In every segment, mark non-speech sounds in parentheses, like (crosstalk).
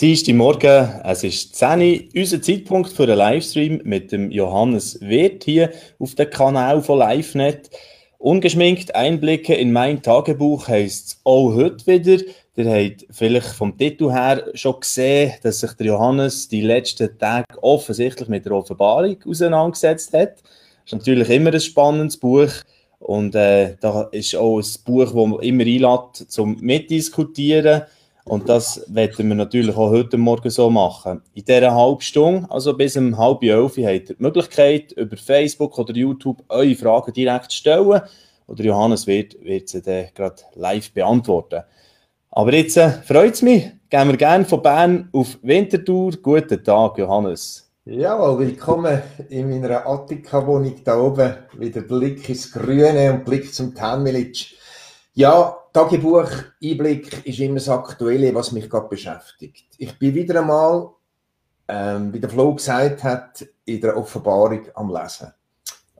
Dienstag Morgen, es ist 10 Uhr, unser Zeitpunkt für einen Livestream mit dem Johannes Wirth hier auf dem Kanal von LiveNet. Ungeschminkt Einblicke in mein Tagebuch heisst es auch heute wieder. Ihr habt vielleicht vom Titel her schon gesehen, dass sich der Johannes die letzten Tage offensichtlich mit der Offenbarung auseinandergesetzt hat. Das ist natürlich immer ein spannendes Buch. Und äh, da ist auch ein Buch, das man immer einlädt zum Mitdiskutieren. Und das werden wir natürlich auch heute Morgen so machen. In dieser halben Stunde, also bis um halb elf, habt ihr die Möglichkeit, über Facebook oder YouTube eure Fragen direkt zu stellen. Oder Johannes wird, wird sie dann gerade live beantworten. Aber jetzt äh, freut es mich. Gehen wir gerne von Bern auf Winterthur. Guten Tag, Johannes. Jawohl, willkommen in meiner Attika-Wohnung da oben. Wieder Blick ins Grüne und Blick zum Tanmilic. Ja, Tagebuch, Einblick ist immer das Aktuelle, was mich gerade beschäftigt. Ich bin wieder einmal, ähm, wie der Flo gesagt hat, in der Offenbarung am Lesen.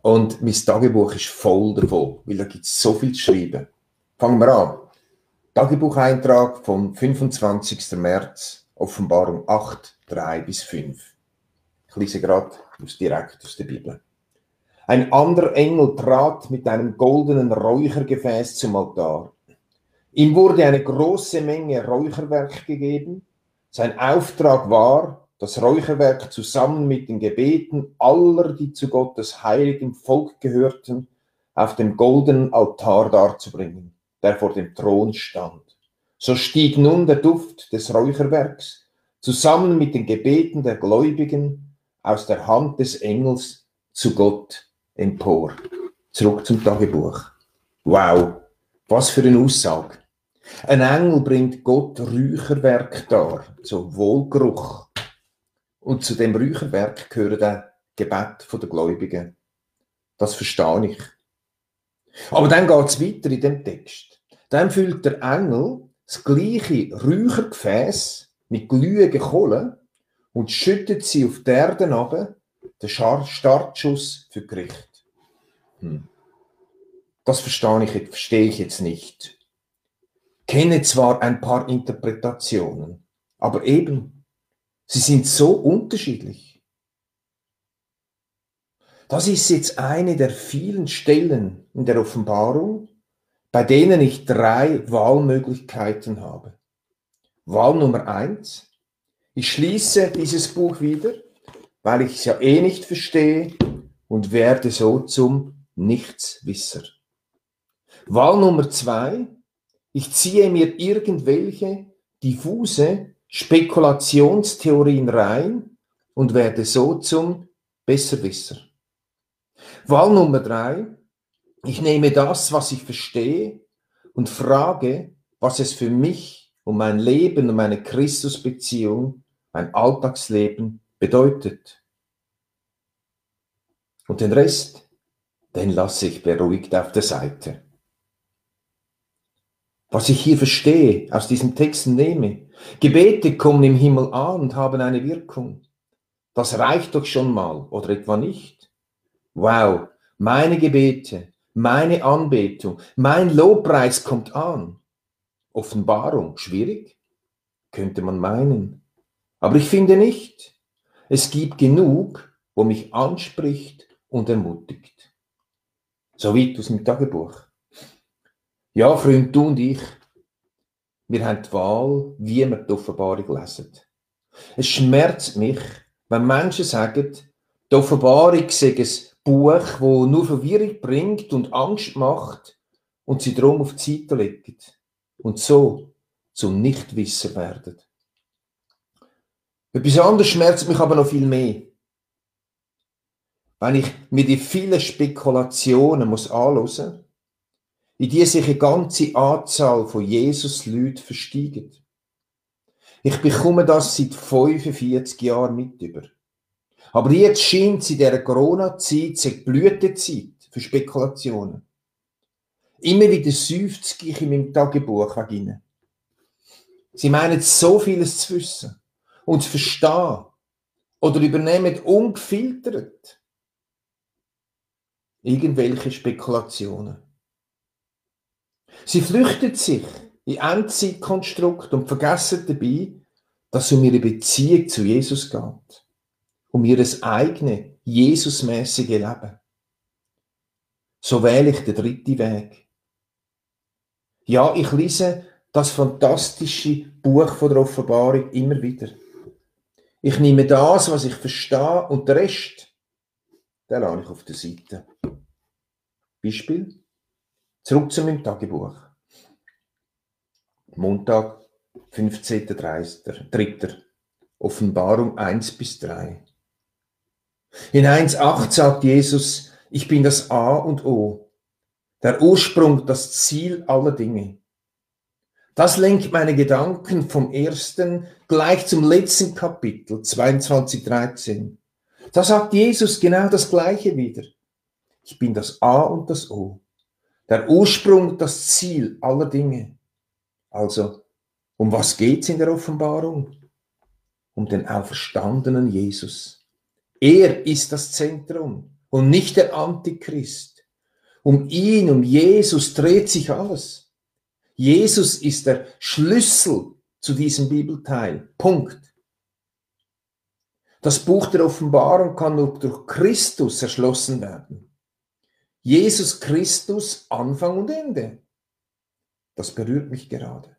Und mein Tagebuch ist voll davon, weil da gibt es so viel zu schreiben. Fangen wir an. Tagebucheintrag vom 25. März, Offenbarung 8, 3 bis 5. Ich lese gerade direkt aus der Bibel. Ein anderer Engel trat mit einem goldenen Räuchergefäß zum Altar Ihm wurde eine große Menge Räucherwerk gegeben. Sein Auftrag war, das Räucherwerk zusammen mit den Gebeten aller, die zu Gottes heiligem Volk gehörten, auf dem goldenen Altar darzubringen, der vor dem Thron stand. So stieg nun der Duft des Räucherwerks zusammen mit den Gebeten der Gläubigen aus der Hand des Engels zu Gott empor. Zurück zum Tagebuch. Wow, was für eine Aussage. Ein Engel bringt Gott Räucherwerk dar, so Wohlgeruch. Und zu dem Räucherwerk gehören der Gebet der Gläubigen. Das verstehe ich. Aber dann geht es weiter in dem Text. Dann füllt der Engel das gleiche Räuchergefäß mit glühenden Kohlen und schüttet sie auf die Erde runter, den Startschuss für Gericht. Hm. Das verstehe ich, verstehe ich jetzt nicht kenne zwar ein paar Interpretationen, aber eben, sie sind so unterschiedlich. Das ist jetzt eine der vielen Stellen in der Offenbarung, bei denen ich drei Wahlmöglichkeiten habe. Wahl Nummer eins. Ich schließe dieses Buch wieder, weil ich es ja eh nicht verstehe und werde so zum Nichtswisser. Wahl Nummer zwei. Ich ziehe mir irgendwelche diffuse Spekulationstheorien rein und werde so zum Besserwisser. Wahl Nummer drei. Ich nehme das, was ich verstehe und frage, was es für mich und mein Leben und meine Christusbeziehung, mein Alltagsleben bedeutet. Und den Rest, den lasse ich beruhigt auf der Seite was ich hier verstehe, aus diesen Texten nehme. Gebete kommen im Himmel an und haben eine Wirkung. Das reicht doch schon mal, oder etwa nicht? Wow, meine Gebete, meine Anbetung, mein Lobpreis kommt an. Offenbarung, schwierig? Könnte man meinen. Aber ich finde nicht. Es gibt genug, wo mich anspricht und ermutigt. So wie aus dem Tagebuch. Ja, Freund, du und ich, wir haben die Wahl, wie wir die Offenbarung lesen. Es schmerzt mich, wenn Menschen sagen, die Offenbarung sei ein Buch, das nur Verwirrung bringt und Angst macht und sie darum auf die Seite legen und so zum Nichtwisser werden. Etwas anderes schmerzt mich aber noch viel mehr. Wenn ich mir die vielen Spekulationen muss anhören in die sich eine ganze Anzahl von Jesus-Leuten versteigen. Ich bekomme das seit 45 Jahren mit über. Aber jetzt scheint es in dieser Corona-Zeit die Blütezeit für Spekulationen. Immer wieder seufzt ich in meinem Tagebuch rein. Sie meinen so vieles zu wissen und zu verstehen oder übernehmen ungefiltert irgendwelche Spekulationen. Sie flüchtet sich in Endzeitkonstrukt und vergessen dabei, dass es um ihre Beziehung zu Jesus geht. Um ihr eigene, Jesusmäßige Leben. So wähle ich den dritten Weg. Ja, ich lese das fantastische Buch von der Offenbarung immer wieder. Ich nehme das, was ich verstehe, und den Rest, den lasse ich auf der Seite. Beispiel. Zurück zu meinem Tagebuch. Montag, 15.3. Offenbarung 1 bis 3. In 1.8 sagt Jesus, ich bin das A und O, der Ursprung, das Ziel aller Dinge. Das lenkt meine Gedanken vom ersten gleich zum letzten Kapitel, 22.13. Da sagt Jesus genau das Gleiche wieder. Ich bin das A und das O, der Ursprung, das Ziel aller Dinge. Also, um was geht's in der Offenbarung? Um den auferstandenen Jesus. Er ist das Zentrum und nicht der Antichrist. Um ihn, um Jesus dreht sich alles. Jesus ist der Schlüssel zu diesem Bibelteil. Punkt. Das Buch der Offenbarung kann nur durch Christus erschlossen werden. Jesus Christus Anfang und Ende. Das berührt mich gerade.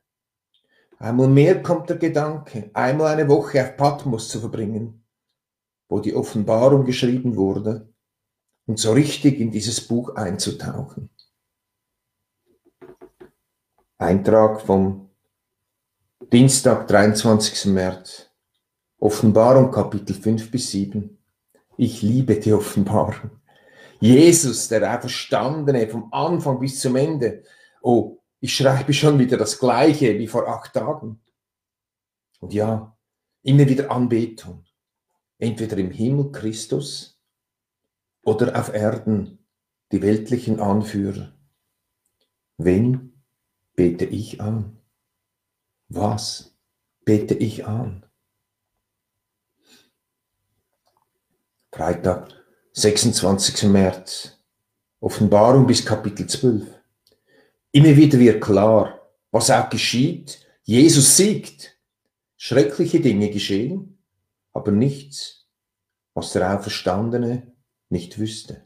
Einmal mehr kommt der Gedanke, einmal eine Woche auf Patmos zu verbringen, wo die Offenbarung geschrieben wurde, und so richtig in dieses Buch einzutauchen. Eintrag vom Dienstag, 23. März. Offenbarung Kapitel 5 bis 7. Ich liebe die Offenbarung. Jesus, der Auferstandene, vom Anfang bis zum Ende. Oh, ich schreibe schon wieder das Gleiche wie vor acht Tagen. Und ja, immer wieder Anbetung. Entweder im Himmel Christus oder auf Erden die weltlichen Anführer. Wen bete ich an? Was bete ich an? Freitag, 26. März. Offenbarung bis Kapitel 12. Immer wieder wird klar, was auch geschieht. Jesus siegt. Schreckliche Dinge geschehen, aber nichts, was der Auferstandene nicht wüsste.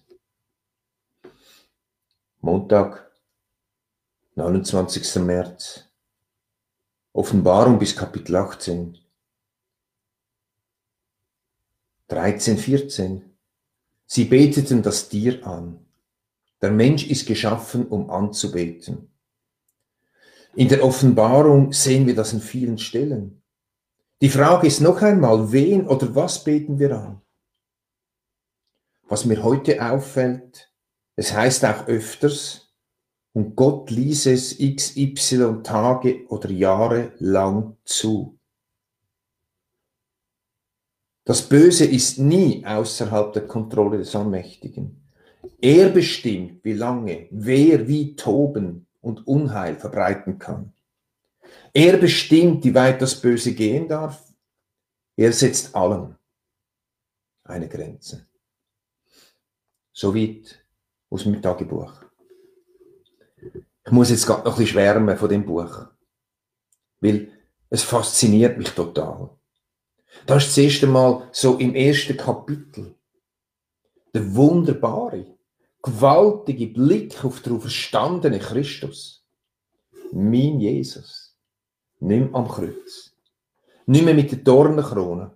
Montag, 29. März. Offenbarung bis Kapitel 18. 13, 14. Sie beteten das Tier an. Der Mensch ist geschaffen, um anzubeten. In der Offenbarung sehen wir das in vielen Stellen. Die Frage ist noch einmal, wen oder was beten wir an? Was mir heute auffällt, es heißt auch öfters, und Gott ließ es xy Tage oder Jahre lang zu. Das Böse ist nie außerhalb der Kontrolle des Allmächtigen. Er bestimmt, wie lange, wer wie toben und Unheil verbreiten kann. Er bestimmt, wie weit das Böse gehen darf. Er setzt allem eine Grenze. So weit aus meinem Tagebuch. Ich muss jetzt gerade noch ein bisschen schwärmen von dem Buch, weil es fasziniert mich total. Das ist das erste Mal so im ersten Kapitel. Der wunderbare, gewaltige Blick auf den verstandenen Christus. Mein Jesus. Mehr am Kreuz. Nicht mehr mit der Dornenkrone.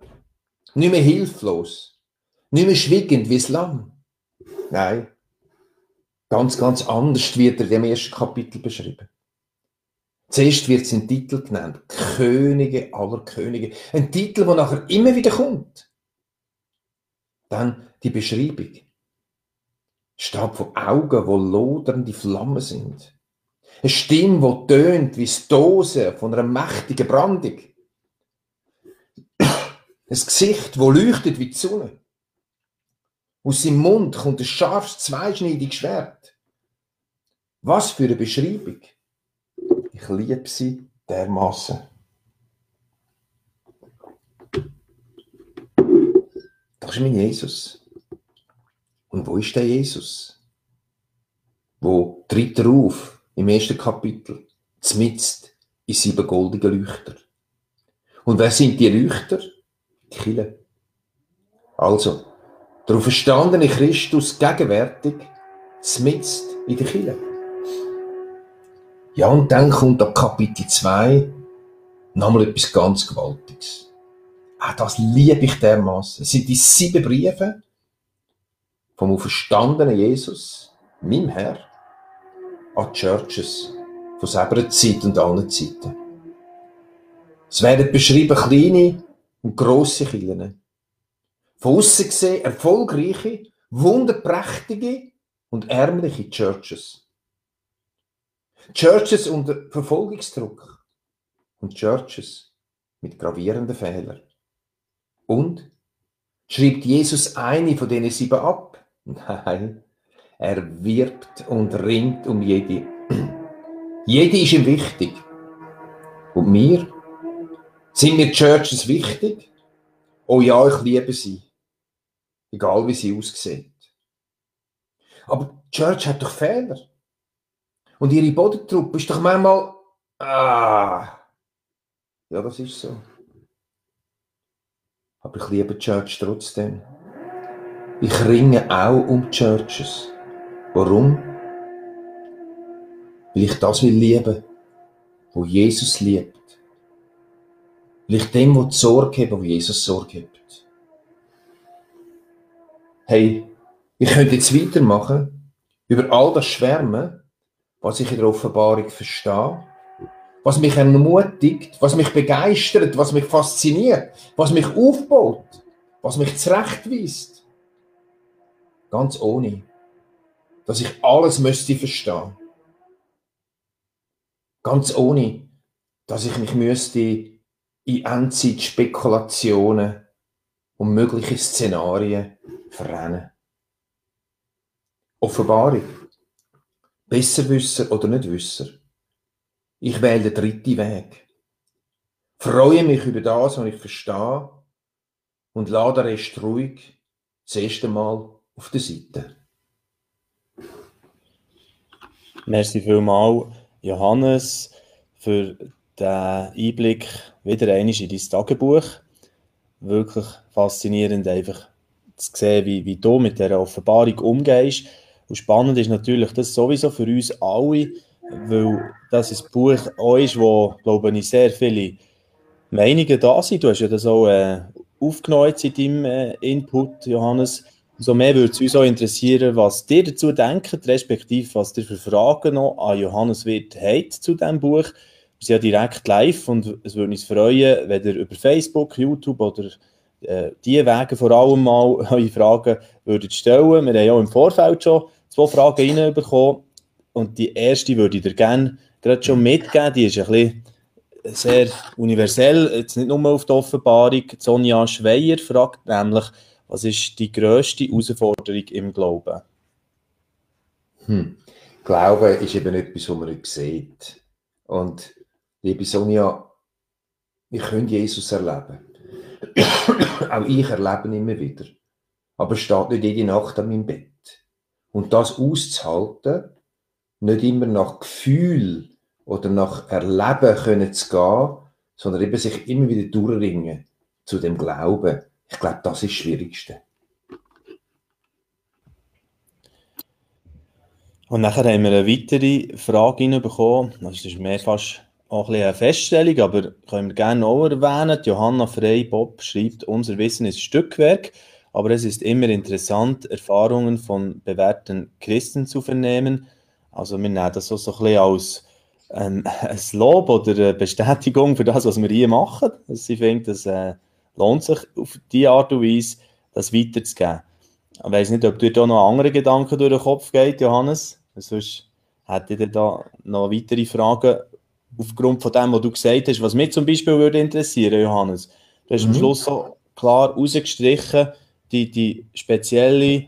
Nicht mehr hilflos. Nicht mehr schwiegend wie das Lamm. Nein. Ganz, ganz anders wird er im ersten Kapitel beschrieben. Zuerst wird sein Titel genannt. Könige aller Könige. Ein Titel, der nachher immer wieder kommt. Dann die Beschreibung. Stab von Augen, wo lodernde Flammen sind. Eine Stimme, die tönt wie das Dose von einer mächtigen Brandung. Ein Gesicht, wo leuchtet wie die Sonne. Aus seinem Mund kommt ein scharfes, zweischneidiges Schwert. Was für eine Beschreibung. Ich liebe sie dermaßen. Das ist mein Jesus. Und wo ist der Jesus? Wo tritt er auf im ersten Kapitel? Zmitzt in sieben goldigen Leuchter. Und wer sind die Leuchter? Die Kille. Also, der auferstandene Christus gegenwärtig, zmitzt in der Kille. Ja, und dann kommt ab Kapitel 2 nochmal etwas ganz Gewaltiges. Ah, das liebe ich dermaßen. Es sind die sieben Briefe vom auferstandenen Jesus, meinem Herr, an die Churches von selber Zeit und allen Zeiten. Es werden beschrieben kleine und grosse Kirchen. Von außen gesehen erfolgreiche, wunderprächtige und ärmliche Churches. Churches unter Verfolgungsdruck und Churches mit gravierenden Fehlern. Und schreibt Jesus eine von denen sieben ab? (laughs) Nein, er wirbt und ringt um jede. (clears throat) jede ist ihm wichtig. Und mir? Sind mir Churches wichtig? Oh ja, ich liebe sie. Egal wie sie aussehen. Aber die Church hat doch Fehler. Und ihre Bodentruppe ist doch manchmal. Ah. Ja, das ist so. Aber ich liebe Church trotzdem. Ich ringe auch um Churches. Warum? Weil ich das will lieben, wo Jesus liebt. Weil ich dem wo die Sorge habe, wo Jesus Sorge hat. Hey, ich könnte jetzt weitermachen über all das Schwärmen, was ich in der Offenbarung verstehe, was mich ermutigt, was mich begeistert, was mich fasziniert, was mich aufbaut, was mich zurechtweist. Ganz ohne, dass ich alles müsste verstehen. Ganz ohne, dass ich mich müsste in Endzeitspekulationen und mögliche Szenarien verrennen. Offenbarung. Besserwisser oder nicht Wisser. Ich wähle den dritten Weg. Freue mich über das, was ich verstehe und lade den Rest ruhig das erste Mal auf der Seite. Merci vielmals, Johannes, für den Einblick wieder einmal in dein Tagebuch. Wirklich faszinierend, einfach zu sehen, wie, wie du mit dieser Offenbarung umgehst. Und spannend ist natürlich das sowieso für uns alle, weil das ein Buch auch ist, wo, glaube ich, sehr viele Meinungen da sind. Du hast ja das auch äh, aufgenommen in deinem äh, Input, Johannes. So mehr würde es uns auch interessieren, was ihr dazu denkt, respektive was ihr für Fragen noch an Johannes Wirt habt zu diesem Buch. Wir sind ja direkt live und es würde uns freuen, wenn ihr über Facebook, YouTube oder äh, diese Wege vor allem mal (laughs) eure Fragen würdet stellen. Wir haben ja auch im Vorfeld schon zwei Fragen reinbekommen und die erste würde ich dir gerne gerade schon mitgeben. Die ist ein bisschen sehr universell, jetzt nicht nur auf die Offenbarung. Sonja Schweier fragt nämlich, was ist die grösste Herausforderung im Glauben? Hm. Glauben ist eben etwas, was man nicht sieht. Und liebe Sonja, wir können Jesus erleben. Auch ich erlebe ihn immer wieder. Aber es steht nicht jede Nacht an meinem Bett. Und das auszuhalten, nicht immer nach Gefühl oder nach Erleben können zu gehen, sondern eben sich immer wieder durchringen zu dem Glauben. Ich glaube, das ist das Schwierigste. Und nachher haben wir eine weitere Frage bekommen. Das ist mehr fast auch ein eine Feststellung, aber können wir gerne auch erwähnen. Johanna Frey-Bob schreibt, unser Wissen ist Stückwerk, aber es ist immer interessant, Erfahrungen von bewährten Christen zu vernehmen. Also wir nehmen das so, so ein bisschen als ähm, (laughs) ein Lob oder eine Bestätigung für das, was wir hier machen. Also ich finde, das äh, lohnt sich auf diese Art und Weise, das weiterzugeben. Ich weiß nicht, ob dir da noch andere Gedanken durch den Kopf geht, Johannes. Sonst hätte ich da noch weitere Fragen aufgrund von dem, was du gesagt hast, was mich zum Beispiel würde interessieren, Johannes. Du hast mhm. am Schluss so klar rausgestrichen, die, die spezielle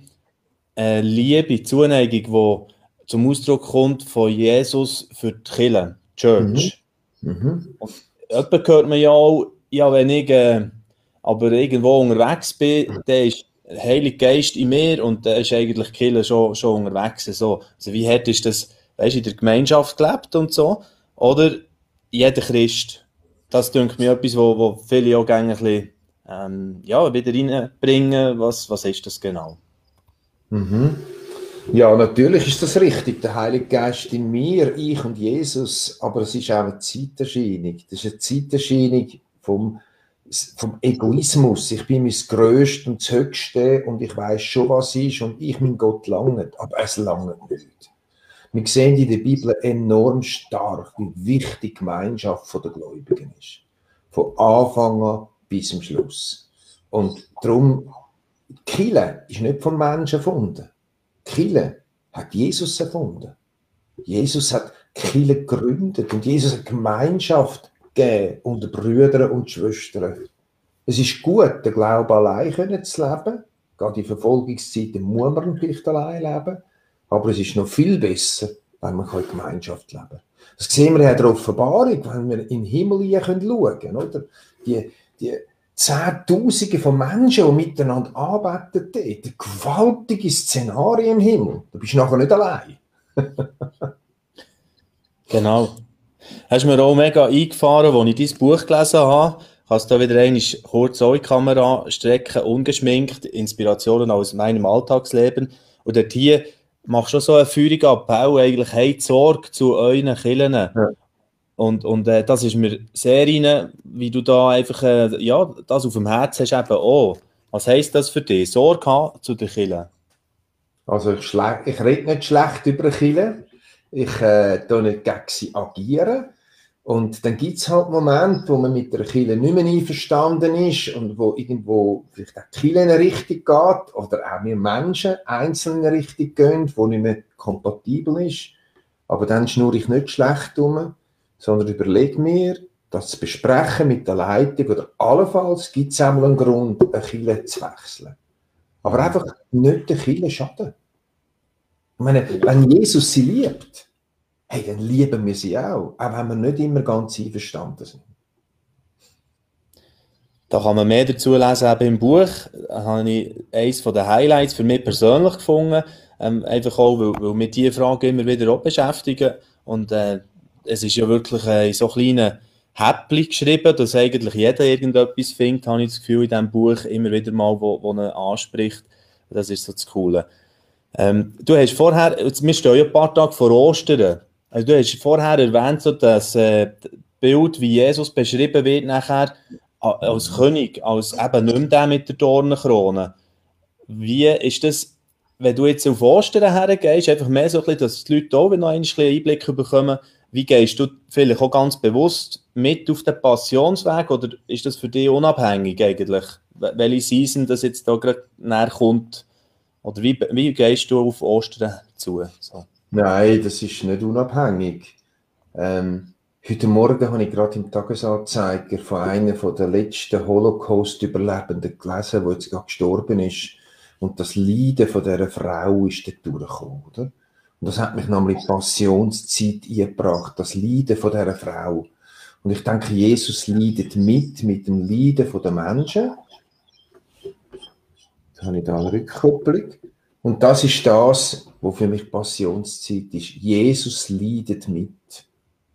äh, Liebe, Zuneigung, die zum Ausdruck kommt von Jesus für die Kirche, Church. Mhm. Mhm. Und jemand hört man ja auch, ja, wenn ich äh, aber irgendwo unterwegs bin, dann ist der Heilige Geist in mir und da ist eigentlich die Kirche schon, schon unterwegs. So. Also wie hat ist das weißt, in der Gemeinschaft gelebt und so? Oder jeder Christ, das denke mir etwas, wo, wo viele auch gerne ein bisschen, ähm, ja, wieder reinbringen. Was, was ist das genau? Mhm. Ja, natürlich ist das richtig. Der Heilige Geist in mir, ich und Jesus. Aber es ist auch eine Zeiterscheinung. Das ist eine Zeiterscheinung vom, vom Egoismus. Ich bin mein Größte und das Höchste und ich weiß schon, was ist und ich mein Gott lange. Aber es lange nicht. Wir sehen in der Bibel enorm stark, wie wichtig die Gemeinschaft der Gläubigen ist. Von Anfang an bis zum Schluss. Und darum, Kille ist nicht von Menschen erfunden. Kille hat Jesus erfunden. Jesus hat Kille gegründet und Jesus hat Gemeinschaft gegeben unter Brüdern und Schwestern. Es ist gut, den Glauben allein zu leben. Gerade in Verfolgungszeiten muss man vielleicht allein leben. Aber es ist noch viel besser, wenn man in Gemeinschaft leben kann. Das sehen wir ja in der Offenbarung, wenn wir in den Himmel schauen können. Oder? Die, die Zehntausende von Menschen, die miteinander arbeiten dort. Gewaltige Szenarien im Himmel. Du bist nachher nicht allein. (laughs) genau. Hast du mir auch mega eingefahren, als ich dein Buch gelesen habe. Kannst du da wieder eine kurz eure Kamera strecken, ungeschminkt, Inspirationen aus meinem Alltagsleben. Und dort hier machst du so einen feurigen Appell, eigentlich, hey, Sorge zu euren Killen. Ja. Und, und äh, das ist mir sehr rein, wie du da einfach, äh, ja, das auf dem Herzen hast eben auch. Was heisst das für dich? Sorge zu den Killen? Also ich, ich rede nicht schlecht über Killen. Ich äh, nicht gegen sie agieren. Und dann gibt es halt Momente, wo man mit der Kille nicht mehr einverstanden ist und wo irgendwo vielleicht auch die Kille in eine Richtung geht oder auch wir Menschen einzeln in eine Richtung gehen, wo nicht mehr kompatibel ist. Aber dann schnurre ich nicht schlecht um, sondern überlege mir, das zu besprechen mit der Leitung oder allenfalls gibt es einmal einen Grund, eine Kille zu wechseln. Aber einfach nicht der Kille schaden. Ich meine, wenn Jesus sie liebt, hey, dann lieben wir sie auch, auch wenn wir nicht immer ganz einverstanden sind. Da kann man mehr dazu lesen, eben im Buch. Da habe ich eines der Highlights für mich persönlich gefunden. Ähm, einfach auch, weil, weil mich diese Frage immer wieder auch beschäftigen. Und äh, es ist ja wirklich in so kleinen Häppchen geschrieben, dass eigentlich jeder irgendetwas findet, habe ich das Gefühl, in diesem Buch immer wieder mal, wo, wo er anspricht. Das ist so das Coole. Ähm, du hast vorher, wir stehen ja ein paar Tage vor Ostern. Also du hast vorher erwähnt, so das äh, Bild, wie Jesus beschrieben wird nachher als König, als eben nicht mehr der mit der Dornenkrone. Wie ist das, wenn du jetzt auf Ostern hergehst, einfach mehr so ein bisschen, dass die Leute auch noch ein bisschen Einblick bekommen, wie gehst du vielleicht auch ganz bewusst mit auf den Passionsweg oder ist das für dich unabhängig eigentlich, welche Season das jetzt da gerade näher kommt? Oder wie, wie gehst du auf Ostern zu? So. Nein, das ist nicht unabhängig. Ähm, heute Morgen habe ich gerade im Tagesanzeiger von einer der letzten Holocaust-Überlebenden gelesen, die jetzt gerade gestorben ist. Und das Leiden von dieser Frau ist dort durchgekommen, oder? Und das hat mich nämlich in Passionszeit eingebracht, das Leiden von dieser Frau. Und ich denke, Jesus leidet mit, mit dem Leiden der Menschen. Jetzt habe ich da eine Rückkopplung. Und das ist das, wo für mich Passionszeit ist. Jesus leidet mit.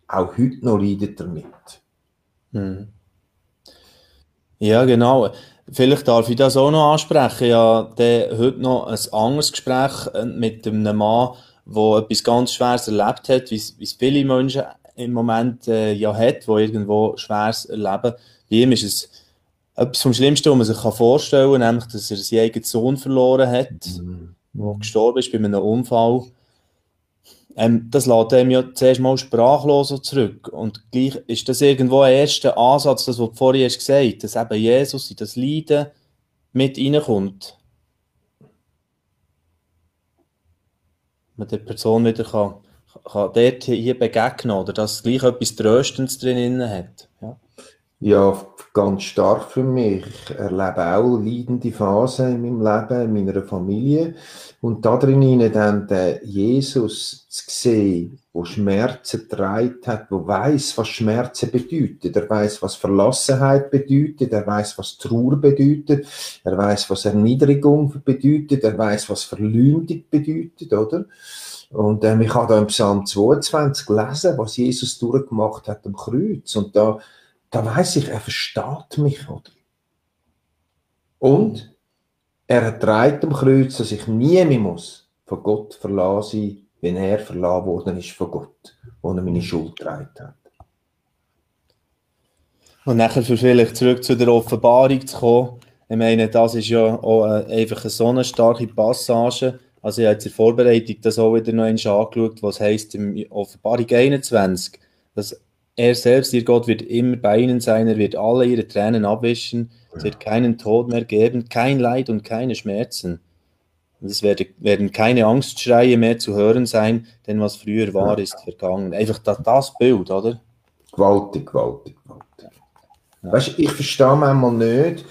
Auch heute noch leidet er mit. Hm. Ja, genau. Vielleicht darf ich das auch noch ansprechen. Ja, der heute noch ein anderes Gespräch äh, mit einem Mann, der etwas ganz Schweres erlebt hat, wie es viele Menschen im Moment äh, ja hat, die irgendwo Schweres erleben. Bei ihm ist es etwas vom Schlimmsten, was man sich vorstellen kann, nämlich, dass er seinen eigenen Sohn verloren hat. Mhm der gestorben ist bei einem Unfall, ähm, das lässt einem ja zuerst mal sprachlos zurück. Und gleich ist das irgendwo ein erster Ansatz, das, was du vorhin hast gesagt dass eben Jesus in das Leiden mit reinkommt. Man der Person wieder kann, kann dort hier begegnen oder dass gleich etwas Tröstendes drin hat. Ja. Ganz stark für mich. Ich erlebe auch leidende Phasen in meinem Leben, in meiner Familie. Und da drin dann den Jesus zu sehen, der Schmerzen getragen hat, der weiß, was Schmerzen bedeutet. Er weiß, was Verlassenheit bedeutet. Er weiß, was Trauer bedeutet. Er weiß, was Erniedrigung bedeutet. Er weiß, was Verleumdung bedeutet, oder? Und ähm, ich habe da im Psalm 22 gelesen, was Jesus durchgemacht hat am Kreuz. Und da da weiß ich, er versteht mich, oder? Und er dreit am Kreuz, dass ich nie mehr muss von Gott verlassen sein, wenn er verlassen worden ist von Gott, wo er meine Schuld getragen hat. Und nachher vielleicht zurück zu der Offenbarung zu kommen. Ich meine, das ist ja auch einfach eine so eine starke Passage. Also ich habe jetzt in der Vorbereitung das auch wieder noch einmal angeschaut, was heisst im Offenbarung 21, dass er selbst, ihr Gott, wird immer bei ihnen sein, er wird alle ihre Tränen abwischen, es wird keinen Tod mehr geben, kein Leid und keine Schmerzen. Und es werden, werden keine Angstschreie mehr zu hören sein, denn was früher war, ist vergangen. Einfach das, das Bild, oder? Gewaltig, gewaltig, gewaltig. Ja. Weißt ich verstehe manchmal nicht,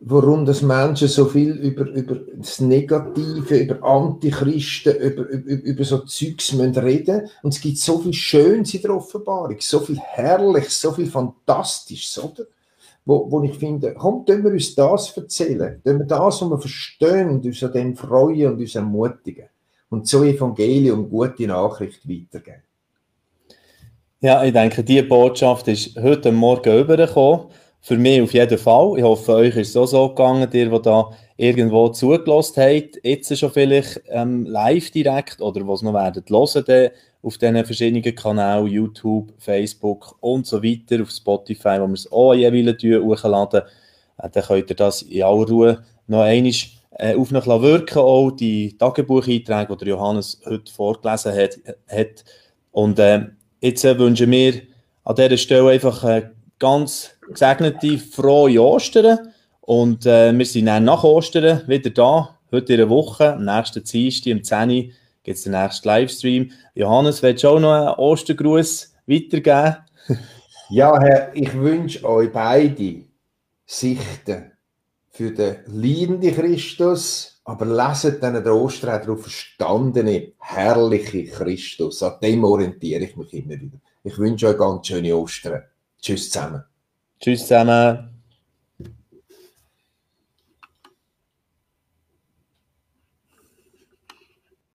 warum das Menschen so viel über, über das Negative, über Antichristen, über, über, über so Zeugs müssen reden Und es gibt so viel Schönes in der Offenbarung, so viel Herrliches, so viel Fantastisches, oder? Wo, wo ich finde, komm, können wir uns das erzählen. Können wir das, was wir verstehen und uns an dem freuen und uns ermutigen. Und so Evangelium, gute Nachricht weitergeben. Ja, ich denke, diese Botschaft ist heute Morgen übergekommen. Für mich auf jeden Fall. Ich hoffe, euch ist es auch so gegangen, ihr, die da irgendwo zugelassen habt, jetzt schon vielleicht ähm, live direkt oder was noch werdet hören auf diesen verschiedenen Kanälen, YouTube, Facebook und so weiter, auf Spotify, wo wir es auch jeweils hochladen. Äh, dann könnt ihr das in aller Ruhe noch einmal äh, auf noch wirken, auch die Tagebucheinträge, die Johannes heute vorgelesen hat. hat. Und äh, jetzt äh, wünschen wir an dieser Stelle einfach äh, ganz gesegnete, frohe Ostern. Und äh, wir sind dann nach Ostern wieder da, heute in einer Woche, am nächsten Dienstag, um 10 Uhr, gibt es den nächsten Livestream. Johannes, willst du auch noch einen Ostergruß weitergeben? (laughs) ja, Herr, ich wünsche euch beide Sichten für den liebenden Christus, aber leset dann den Ostern darauf verstandene, herrliche Christus. An dem orientiere ich mich immer wieder. Ich wünsche euch ganz schöne Ostern. Tschüss zusammen. Tschüss zusammen.